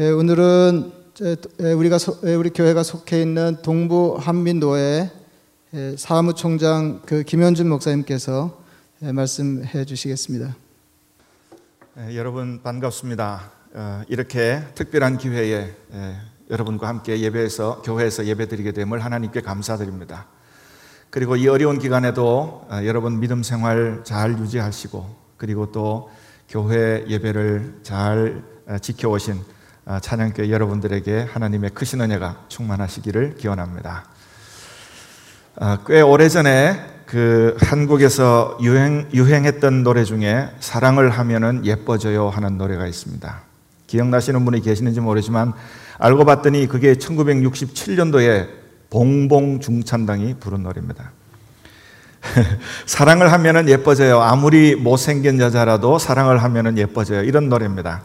예, 오늘은 우리가 우리 교회가 속해 있는 동부 한민노회 사무총장 그 김현준 목사님께서 말씀해 주시겠습니다. 네, 여러분 반갑습니다. 어, 이렇게 특별한 기회에 여러분과 함께 예배에서 교회에서 예배드리게 됨을 하나님께 감사드립니다. 그리고 이 어려운 기간에도 어, 여러분 믿음 생활 잘 유지하시고 그리고 또 교회 예배를 잘 어, 지켜오신 아, 찬양교회 여러분들에게 하나님의 크신 은혜가 충만하시기를 기원합니다. 아, 꽤 오래전에 그 한국에서 유행, 유행했던 노래 중에 사랑을 하면은 예뻐져요 하는 노래가 있습니다. 기억나시는 분이 계시는지 모르지만 알고 봤더니 그게 1967년도에 봉봉 중찬당이 부른 노래입니다. 사랑을 하면은 예뻐져요. 아무리 못생긴 여자라도 사랑을 하면은 예뻐져요. 이런 노래입니다.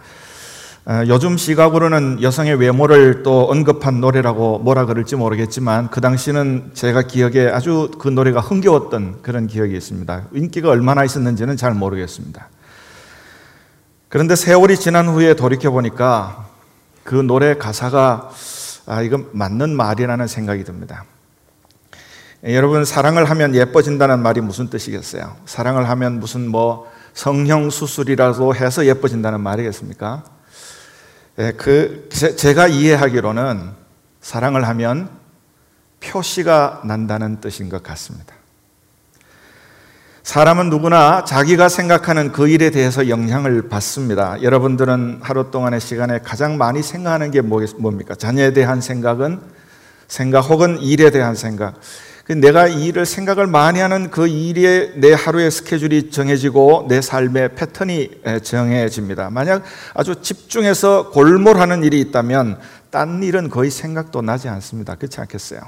어, 요즘 시각으로는 여성의 외모를 또 언급한 노래라고 뭐라 그럴지 모르겠지만 그 당시는 제가 기억에 아주 그 노래가 흥겨웠던 그런 기억이 있습니다. 인기가 얼마나 있었는지는 잘 모르겠습니다. 그런데 세월이 지난 후에 돌이켜 보니까 그 노래 가사가 아, 이건 맞는 말이라는 생각이 듭니다. 여러분, 사랑을 하면 예뻐진다는 말이 무슨 뜻이겠어요? 사랑을 하면 무슨 뭐 성형 수술이라도 해서 예뻐진다는 말이겠습니까? 예, 그 제 가 이해하기로는 사랑을 하면 표시가 난다는 뜻인 것 같습니다. 사람은 누구나 자기가 생각하는 그 일에 대해서 영향을 받습니다. 여러분들은 하루 동안의 시간에 가장 많이 생각하는 게 뭡니까? 자녀에 대한 생각은 생각 혹은 일에 대한 생각. 그 내가 이 일을 생각을 많이 하는 그 일에 내 하루의 스케줄이 정해지고 내 삶의 패턴이 정해집니다. 만약 아주 집중해서 골몰하는 일이 있다면 딴 일은 거의 생각도 나지 않습니다. 그렇지 않겠어요?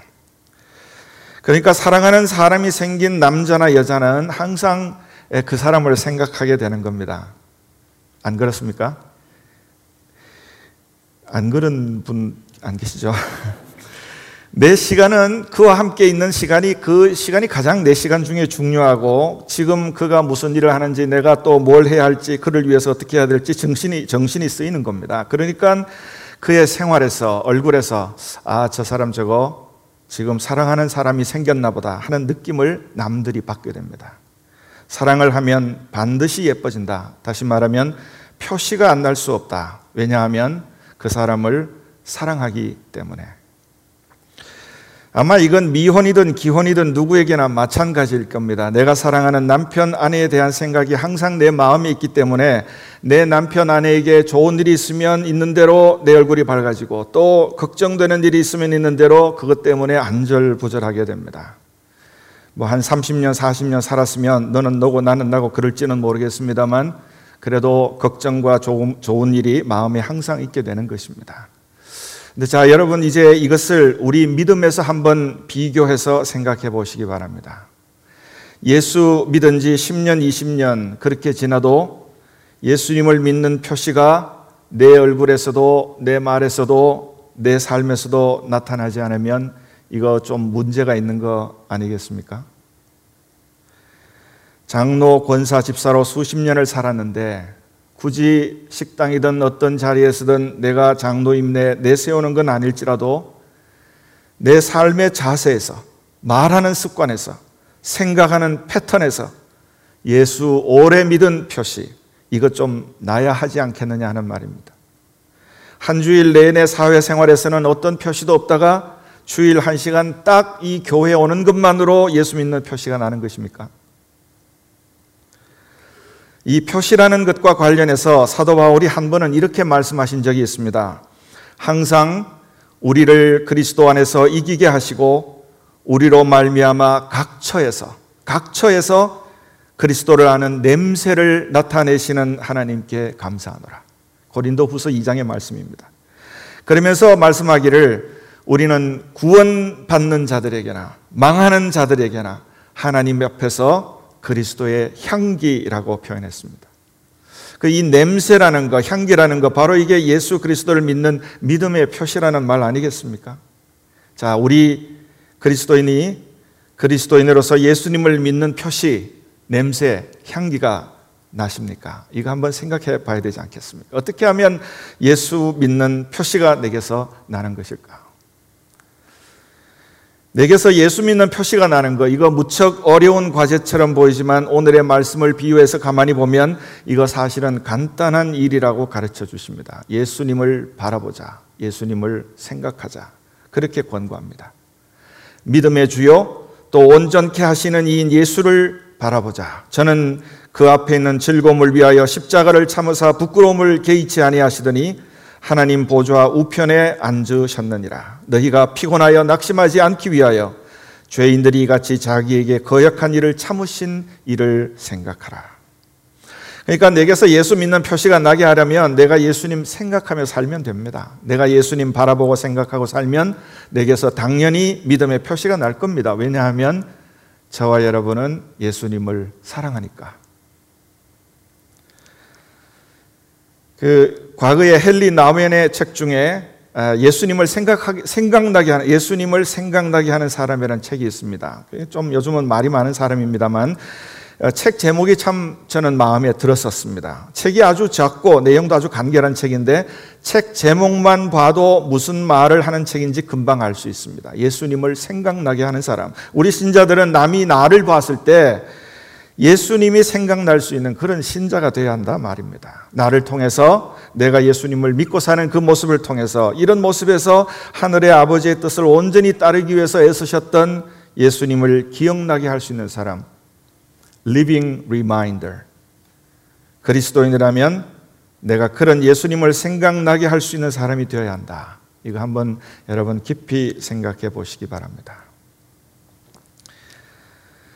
그러니까 사랑하는 사람이 생긴 남자나 여자는 항상 그 사람을 생각하게 되는 겁니다. 안 그렇습니까? 안 그런 분 안 계시죠? 내 시간은 그와 함께 있는 시간이 그 시간이 가장 내 시간 중에 중요하고 지금 그가 무슨 일을 하는지 내가 또 뭘 해야 할지 그를 위해서 어떻게 해야 될지 정신이 정신이 쓰이는 겁니다. 그러니까 그의 생활에서 얼굴에서 아 저 사람 저거 지금 사랑하는 사람이 생겼나 보다 하는 느낌을 남들이 받게 됩니다. 사랑을 하면 반드시 예뻐진다. 다시 말하면 표시가 안 날 수 없다. 왜냐하면 그 사람을 사랑하기 때문에. 아마 이건 미혼이든 기혼이든 누구에게나 마찬가지일 겁니다. 내가 사랑하는 남편, 아내에 대한 생각이 항상 내 마음에 있기 때문에 내 남편, 아내에게 좋은 일이 있으면 있는 대로 내 얼굴이 밝아지고 또 걱정되는 일이 있으면 있는 대로 그것 때문에 안절부절하게 됩니다. 뭐 한 30년, 40년 살았으면 너는 너고 나는 나고 그럴지는 모르겠습니다만 그래도 걱정과 좋은, 일이 마음에 항상 있게 되는 것입니다. 근데 자, 여러분 이제 이것을 우리 믿음에서 한번 비교해서 생각해 보시기 바랍니다. 예수 믿은 지 10년, 20년 그렇게 지나도 예수님을 믿는 표시가 내 얼굴에서도 내 말에서도 내 삶에서도 나타나지 않으면 이거 좀 문제가 있는 거 아니겠습니까? 장로 권사 집사로 수십 년을 살았는데 굳이 식당이든 어떤 자리에서든 내가 장로임내 내세우는 건 아닐지라도 내 삶의 자세에서 말하는 습관에서 생각하는 패턴에서 예수 오래 믿은 표시 이것 좀 나야 하지 않겠느냐 하는 말입니다. 한 주일 내내 사회생활에서는 어떤 표시도 없다가 주일 한 시간 딱 이 교회 오는 것만으로 예수 믿는 표시가 나는 것입니까? 이 표시라는 것과 관련해서 사도 바울이 한 번은 이렇게 말씀하신 적이 있습니다. 항상 우리를 그리스도 안에서 이기게 하시고 우리로 말미암아 각 처에서 각 처에서 그리스도를 아는 냄새를 나타내시는 하나님께 감사하노라. 고린도후서 2장의 말씀입니다. 그러면서 말씀하기를 우리는 구원받는 자들에게나 망하는 자들에게나 하나님 옆에서 그리스도의 향기라고 표현했습니다. 그 이 냄새라는 거, 향기라는 거, 바로 이게 예수 그리스도를 믿는 믿음의 표시라는 말 아니겠습니까? 자, 우리 그리스도인이 그리스도인으로서 예수님을 믿는 표시, 냄새, 향기가 나십니까? 이거 한번 생각해 봐야 되지 않겠습니까? 어떻게 하면 예수 믿는 표시가 내게서 나는 것일까? 내게서 예수 믿는 표시가 나는 거, 이거 무척 어려운 과제처럼 보이지만 오늘의 말씀을 비유해서 가만히 보면 이거 사실은 간단한 일이라고 가르쳐 주십니다. 예수님을 바라보자. 예수님을 생각하자. 그렇게 권고합니다. 믿음의 주요, 또 온전케 하시는 이인 예수를 바라보자. 저는 그 앞에 있는 즐거움을 위하여 십자가를 참으사 부끄러움을 개의치 아니하시더니 하나님 보좌 우편에 앉으셨느니라. 너희가 피곤하여 낙심하지 않기 위하여 죄인들이 같이 자기에게 거역한 일을 참으신 일을 생각하라. 그러니까 내게서 예수 믿는 표시가 나게 하려면 내가 예수님 생각하며 살면 됩니다. 내가 예수님 바라보고 생각하고 살면 내게서 당연히 믿음의 표시가 날 겁니다. 왜냐하면 저와 여러분은 예수님을 사랑하니까. 그 과거에 헨리 나우엔의 책 중에 아, 예수님을 생각하게, 생각나게 하는 예수님을 생각나게 하는 사람이라는 책이 있습니다. 좀 요즘은 말이 많은 사람입니다만 어, 책 제목이 참 저는 마음에 들었었습니다. 책이 아주 작고 내용도 아주 간결한 책인데 책 제목만 봐도 무슨 말을 하는 책인지 금방 알 수 있습니다. 예수님을 생각나게 하는 사람. 우리 신자들은 남이 나를 봤을 때 예수님이 생각날 수 있는 그런 신자가 되어야 한다 말입니다. 나를 통해서 내가 예수님을 믿고 사는 그 모습을 통해서 이런 모습에서 하늘의 아버지의 뜻을 온전히 따르기 위해서 애쓰셨던 예수님을 기억나게 할 수 있는 사람. living reminder. 그리스도인이라면 내가 그런 예수님을 생각나게 할 수 있는 사람이 되어야 한다. 이거 한번 여러분 깊이 생각해 보시기 바랍니다.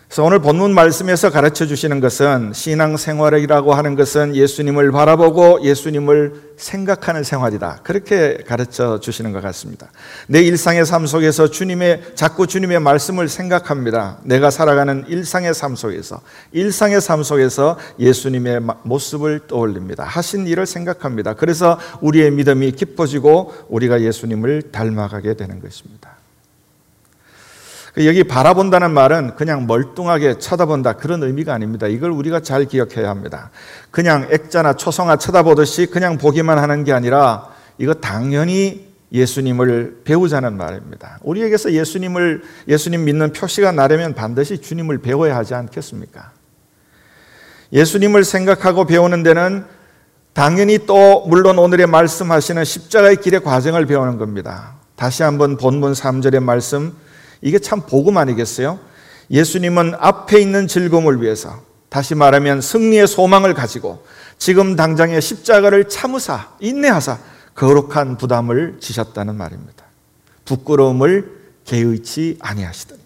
그래서 오늘 본문 말씀에서 가르쳐 주시는 것은 신앙 생활이라고 하는 것은 예수님을 바라보고 예수님을 생각하는 생활이다. 그렇게 가르쳐 주시는 것 같습니다. 내 일상의 삶 속에서 주님의 자꾸 주님의 말씀을 생각합니다. 내가 살아가는 일상의 삶 속에서 일상의 삶 속에서 예수님의 모습을 떠올립니다. 하신 일을 생각합니다. 그래서 우리의 믿음이 깊어지고 우리가 예수님을 닮아가게 되는 것입니다. 그 여기 바라본다는 말은 그냥 멀뚱하게 쳐다본다 그런 의미가 아닙니다. 이걸 우리가 잘 기억해야 합니다. 그냥 액자나 초성화 쳐다보듯이 그냥 보기만 하는 게 아니라 이거 당연히 예수님을 배우자는 말입니다. 우리에게서 예수님을 예수님 믿는 표시가 나려면 반드시 주님을 배워야 하지 않겠습니까? 예수님을 생각하고 배우는 데는 당연히 또 물론 오늘의 말씀하시는 십자가의 길의 과정을 배우는 겁니다. 다시 한번 본문 3절의 말씀 이게 참 복음 아니겠어요? 예수님은 앞에 있는 즐거움을 위해서 다시 말하면 승리의 소망을 가지고 지금 당장의 십자가를 참으사 인내하사 거룩한 부담을 지셨다는 말입니다. 부끄러움을 개의치 아니하시더니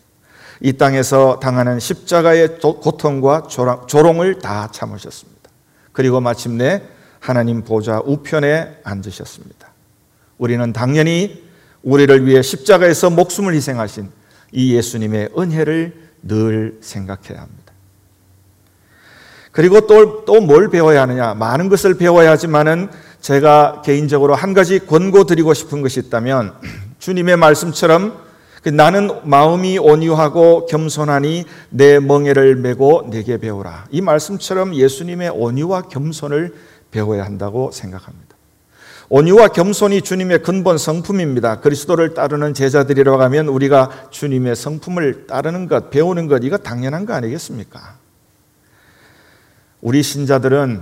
이 땅에서 당하는 십자가의 고통과 조롱을 다 참으셨습니다. 그리고 마침내 하나님 보좌 우편에 앉으셨습니다. 우리는 당연히 우리를 위해 십자가에서 목숨을 희생하신 이 예수님의 은혜를 늘 생각해야 합니다. 그리고 또뭘 배워야 하느냐? 많은 것을 배워야 하지만은 제가 개인적으로 한 가지 권고 드리고 싶은 것이 있다면 주님의 말씀처럼 그 나는 마음이 온유하고 겸손하니 내 멍에를 메고 내게 배우라. 이 말씀처럼 예수님의 온유와 겸손을 배워야 한다고 생각합니다. 온유와 겸손이 주님의 근본 성품입니다. 그리스도를 따르는 제자들이라고 하면 우리가 주님의 성품을 따르는 것, 배우는 것, 이거 당연한 거 아니겠습니까? 우리 신자들은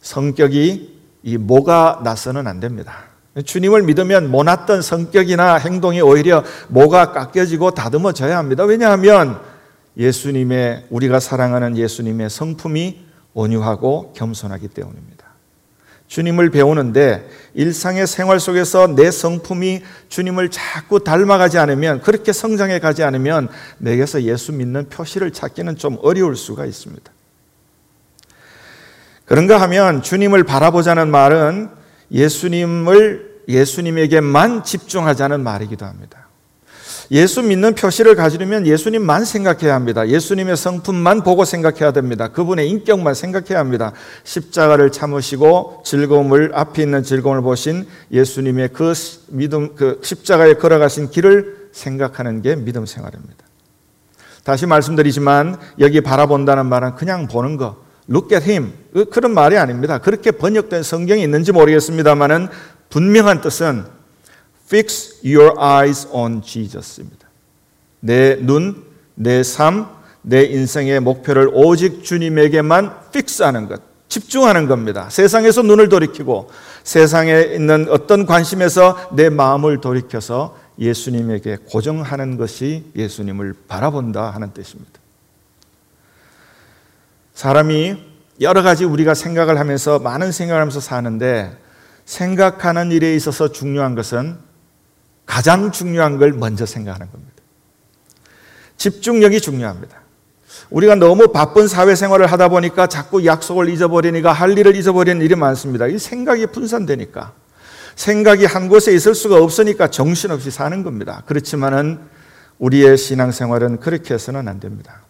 성격이 이 뭐가 나서는 안 됩니다. 주님을 믿으면 모났던 성격이나 행동이 오히려 뭐가 깎여지고 다듬어져야 합니다. 왜냐하면 예수님의 우리가 사랑하는 예수님의 성품이 온유하고 겸손하기 때문입니다. 주님을 배우는데 일상의 생활 속에서 내 성품이 주님을 자꾸 닮아가지 않으면 그렇게 성장해 가지 않으면 내게서 예수 믿는 표시를 찾기는 좀 어려울 수가 있습니다. 그런가 하면 주님을 바라보자는 말은 예수님을 예수님에게만 집중하자는 말이기도 합니다. 예수 믿는 표시를 가지려면 예수님만 생각해야 합니다. 예수님의 성품만 보고 생각해야 됩니다. 그분의 인격만 생각해야 합니다. 십자가를 참으시고 즐거움을 앞에 있는 즐거움을 보신 예수님의 그 믿음 그 십자가에 걸어가신 길을 생각하는 게 믿음 생활입니다. 다시 말씀드리지만 여기 바라본다는 말은 그냥 보는 거, look at him 그, 그런 말이 아닙니다. 그렇게 번역된 성경이 있는지 모르겠습니다만은 분명한 뜻은 fix your eyes on Jesus입니다. 내 눈, 내 삶, 내 인생의 목표를 오직 주님에게만 픽스하는 것, 집중하는 겁니다. 세상에서 눈을 돌이키고 세상에 있는 어떤 관심에서 내 마음을 돌이켜서 예수님에게 고정하는 것이 예수님을 바라본다 하는 뜻입니다. 사람이 여러 가지 우리가 생각을 하면서 많은 생각을 하면서 사는데 생각하는 일에 있어서 중요한 것은 가장 중요한 걸 먼저 생각하는 겁니다. 집중력이 중요합니다. 우리가 너무 바쁜 사회생활을 하다 보니까 자꾸 약속을 잊어버리니까 할 일을 잊어버리는 일이 많습니다. 이 생각이 분산되니까. 생각이 한 곳에 있을 수가 없으니까 정신없이 사는 겁니다. 그렇지만은 우리의 신앙생활은 그렇게 해서는 안 됩니다.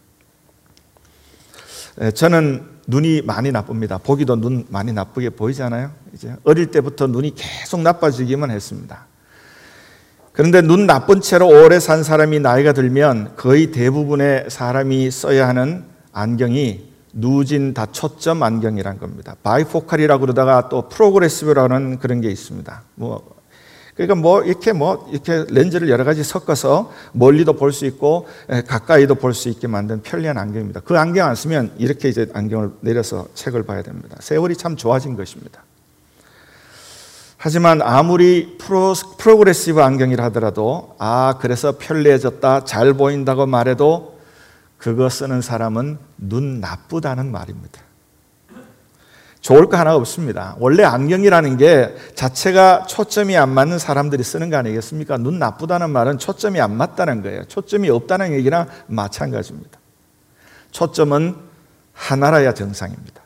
저는 눈이 많이 나쁩니다. 보기도 눈 많이 나쁘게 보이잖아요. 이제 어릴 때부터 눈이 계속 나빠지기만 했습니다. 그런데 눈 나쁜 채로 오래 산 사람이 나이가 들면 거의 대부분의 사람이 써야 하는 안경이 누진 다초점 안경이란 겁니다. 바이포칼이라고 그러다가 또 progressive라는 그런 게 있습니다. 뭐 그러니까 뭐 이렇게 뭐 이렇게 렌즈를 여러 가지 섞어서 멀리도 볼 수 있고 가까이도 볼 수 있게 만든 편리한 안경입니다. 그 안경 안 쓰면 이렇게 이제 안경을 내려서 책을 봐야 됩니다. 세월이 참 좋아진 것입니다. 하지만 아무리 프로, 프로그레시브 안경이라 하더라도 아 그래서 편리해졌다 잘 보인다고 말해도 그거 쓰는 사람은 눈 나쁘다는 말입니다. 좋을 거 하나 없습니다. 원래 안경이라는 게 자체가 초점이 안 맞는 사람들이 쓰는 거 아니겠습니까? 눈 나쁘다는 말은 초점이 안 맞다는 거예요. 초점이 없다는 얘기랑 마찬가지입니다. 초점은 하나라야 정상입니다.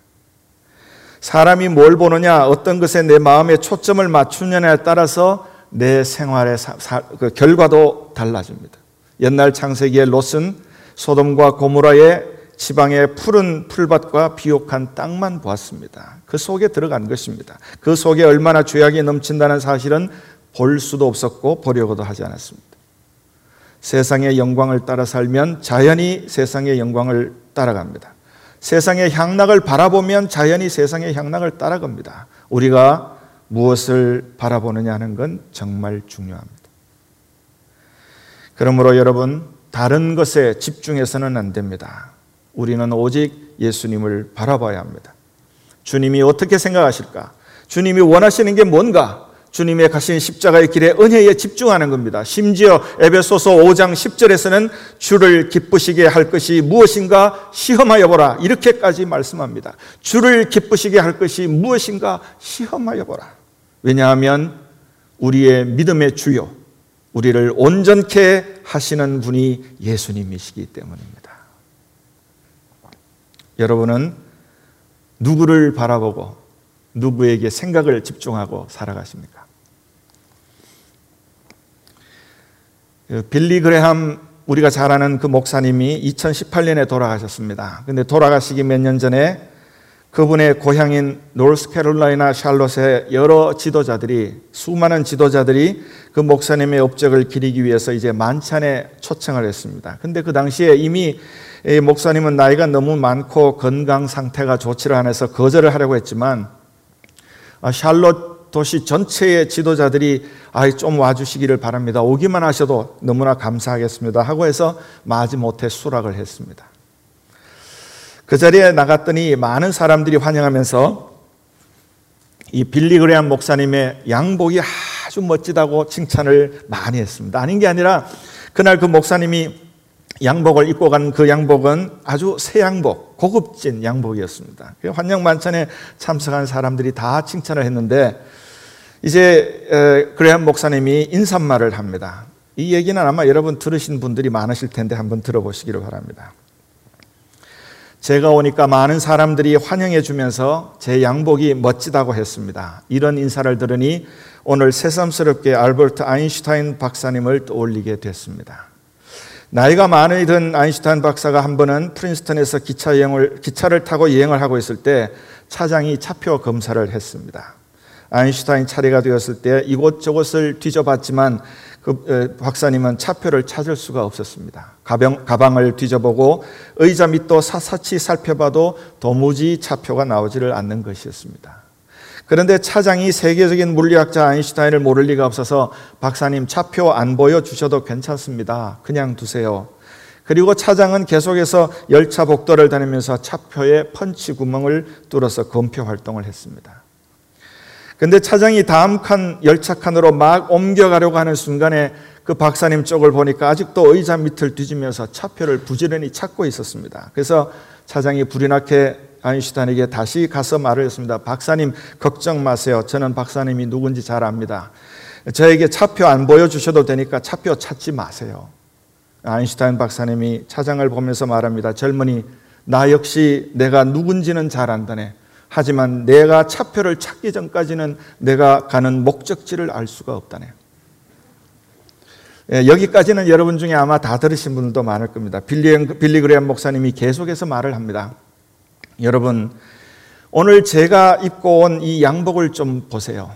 사람이 뭘 보느냐, 어떤 것에 내 마음에 초점을 맞추느냐에 따라서 내 생활의 사, 사, 그 결과도 달라집니다. 옛날 창세기의 롯은 소돔과 고모라의 지방의 푸른 풀밭과 비옥한 땅만 보았습니다. 그 속에 들어간 것입니다. 그 속에 얼마나 죄악이 넘친다는 사실은 볼 수도 없었고 보려고도 하지 않았습니다. 세상의 영광을 따라 살면 자연히 세상의 영광을 따라갑니다. 세상의 향락을 바라보면 자연히 세상의 향락을 따라갑니다. 우리가 무엇을 바라보느냐 하는 건 정말 중요합니다. 그러므로 여러분, 다른 것에 집중해서는 안 됩니다. 우리는 오직 예수님을 바라봐야 합니다. 주님이 어떻게 생각하실까? 주님이 원하시는 게 뭔가? 주님의 가신 십자가의 길에 은혜에 집중하는 겁니다. 심지어 에베소서 5장 10절에서는 주를 기쁘시게 할 것이 무엇인가 시험하여 보라. 이렇게까지 말씀합니다. 주를 기쁘시게 할 것이 무엇인가 시험하여 보라. 왜냐하면 우리의 믿음의 주요, 우리를 온전케 하시는 분이 예수님이시기 때문입니다. 여러분은 누구를 바라보고 누구에게 생각을 집중하고 살아가십니까? 그 빌리 그레함 우리가 잘 아는 그 목사님이 2018년에 돌아가셨습니다. 근데 돌아가시기 몇 년 전에 그분의 고향인 노스캐롤라이나 샬롯의 여러 지도자들이 수많은 지도자들이 그 목사님의 업적을 기리기 위해서 이제 만찬에 초청을 했습니다. 근데 그 당시에 이미 목사님은 나이가 너무 많고 건강 상태가 좋지를 않아서 거절을 하려고 했지만 아, 샬롯 도시 전체의 지도자들이 좀 와주시기를 바랍니다. 오기만 하셔도 너무나 감사하겠습니다. 하고 해서 마지못해 수락을 했습니다. 그 자리에 나갔더니 많은 사람들이 환영하면서 이 빌리 그레한 목사님의 양복이 아주 멋지다고 칭찬을 많이 했습니다. 아닌 게 아니라 그날 그 목사님이 양복을 입고 간 그 양복은 아주 새 양복, 고급진 양복이었습니다. 그 환영 만찬에 참석한 사람들이 다 칭찬을 했는데 이제 그레한 목사님이 인사말을 합니다. 이 얘기는 아마 여러분 들으신 분들이 많으실 텐데 한번 들어보시기를 바랍니다. 제가 오니까 많은 사람들이 환영해 주면서 제 양복이 멋지다고 했습니다. 이런 인사를 들으니 오늘 새삼스럽게 알버트 아인슈타인 박사님을 떠올리게 됐습니다. 나이가 많이 든 아인슈타인 박사가 한 번은 프린스턴에서 기차 여행을, 기차를 타고 여행을 하고 있을 때 차장이 차표 검사를 했습니다. 아인슈타인 차례가 되었을 때 이곳저곳을 뒤져봤지만 그 박사님은 차표를 찾을 수가 없었습니다. 가방, 가방을 뒤져보고 의자 밑도 사사치 살펴봐도 도무지 차표가 나오지를 않는 것이었습니다. 그런데 차장이 세계적인 물리학자 아인슈타인을 모를 리가 없어서 박사님 차표 안 보여주셔도 괜찮습니다. 그냥 두세요. 그리고 차장은 계속해서 열차 복도를 다니면서 차표에 펀치 구멍을 뚫어서 검표 활동을 했습니다. 근데 차장이 다음 칸 열차 칸으로 막 옮겨가려고 하는 순간에 그 박사님 쪽을 보니까 아직도 의자 밑을 뒤지면서 차표를 부지런히 찾고 있었습니다. 그래서 차장이 불이 나게 아인슈타인에게 다시 가서 말을 했습니다. 박사님 걱정 마세요. 저는 박사님이 누군지 잘 압니다. 저에게 차표 안 보여주셔도 되니까 차표 찾지 마세요. 아인슈타인 박사님이 차장을 보면서 말합니다. 젊은이 나 역시 내가 누군지는 잘 안다네. 하지만 내가 차표를 찾기 전까지는 내가 가는 목적지를 알 수가 없다네. 예, 여기까지는 여러분 중에 아마 다 들으신 분들도 많을 겁니다. 빌리, 빌리 그레엄 목사님이 계속해서 말을 합니다. 여러분, 오늘 제가 입고 온 이 양복을 좀 보세요.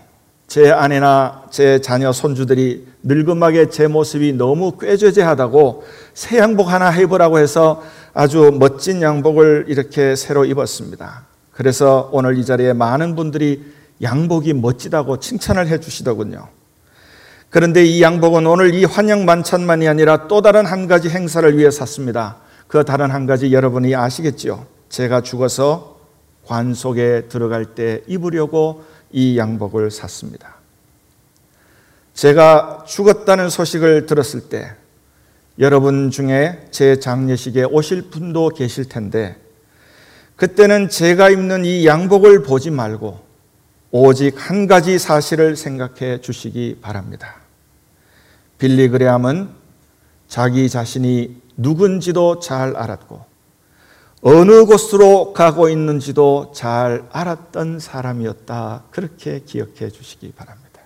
제 아내나 제 자녀 손주들이 늙음하게 제 모습이 너무 꾀죄죄하다고 새 양복 하나 해보라고 해서 아주 멋진 양복을 이렇게 새로 입었습니다. 그래서 오늘 이 자리에 많은 분들이 양복이 멋지다고 칭찬을 해 주시더군요. 그런데 이 양복은 오늘 이 환영 만찬만이 아니라 또 다른 한 가지 행사를 위해 샀습니다. 그 다른 한 가지 여러분이 아시겠지요? 제가 죽어서 관 속에 들어갈 때 입으려고 이 양복을 샀습니다. 제가 죽었다는 소식을 들었을 때 여러분 중에 제 장례식에 오실 분도 계실 텐데 그때는 제가 입는 이 양복을 보지 말고 오직 한 가지 사실을 생각해 주시기 바랍니다. 빌리 그레함은 자기 자신이 누군지도 잘 알았고 어느 곳으로 가고 있는지도 잘 알았던 사람이었다. 그렇게 기억해 주시기 바랍니다.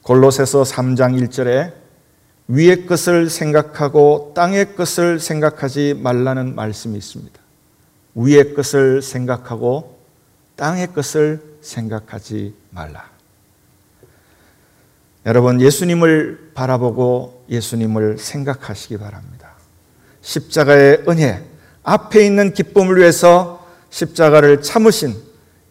골로새서 3장 1절에 위의 것을 생각하고 땅의 것을 생각하지 말라는 말씀이 있습니다. 위의 것을 생각하고 땅의 것을 생각하지 말라. 여러분, 예수님을 바라보고 예수님을 생각하시기 바랍니다. 십자가의 은혜, 앞에 있는 기쁨을 위해서 십자가를 참으신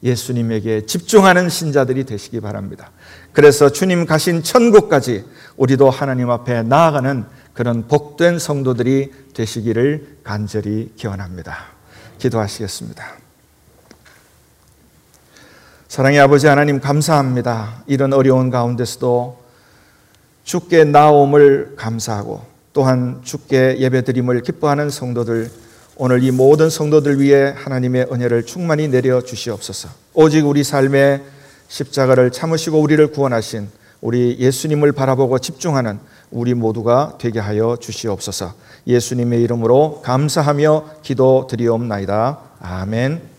예수님에게 집중하는 신자들이 되시기 바랍니다. 그래서 주님 가신 천국까지 우리도 하나님 앞에 나아가는 그런 복된 성도들이 되시기를 간절히 기원합니다. 기도하시겠습니다. 사랑의 아버지 하나님 감사합니다. 이런 어려운 가운데서도 주께 나옴을 감사하고 또한 주께 예배드림을 기뻐하는 성도들 오늘 이 모든 성도들 위해 하나님의 은혜를 충만히 내려 주시옵소서. 오직 우리 삶에 십자가를 참으시고 우리를 구원하신 우리 예수님을 바라보고 집중하는 우리 모두가 되게 하여 주시옵소서. 예수님의 이름으로 감사하며 기도드리옵나이다. 아멘.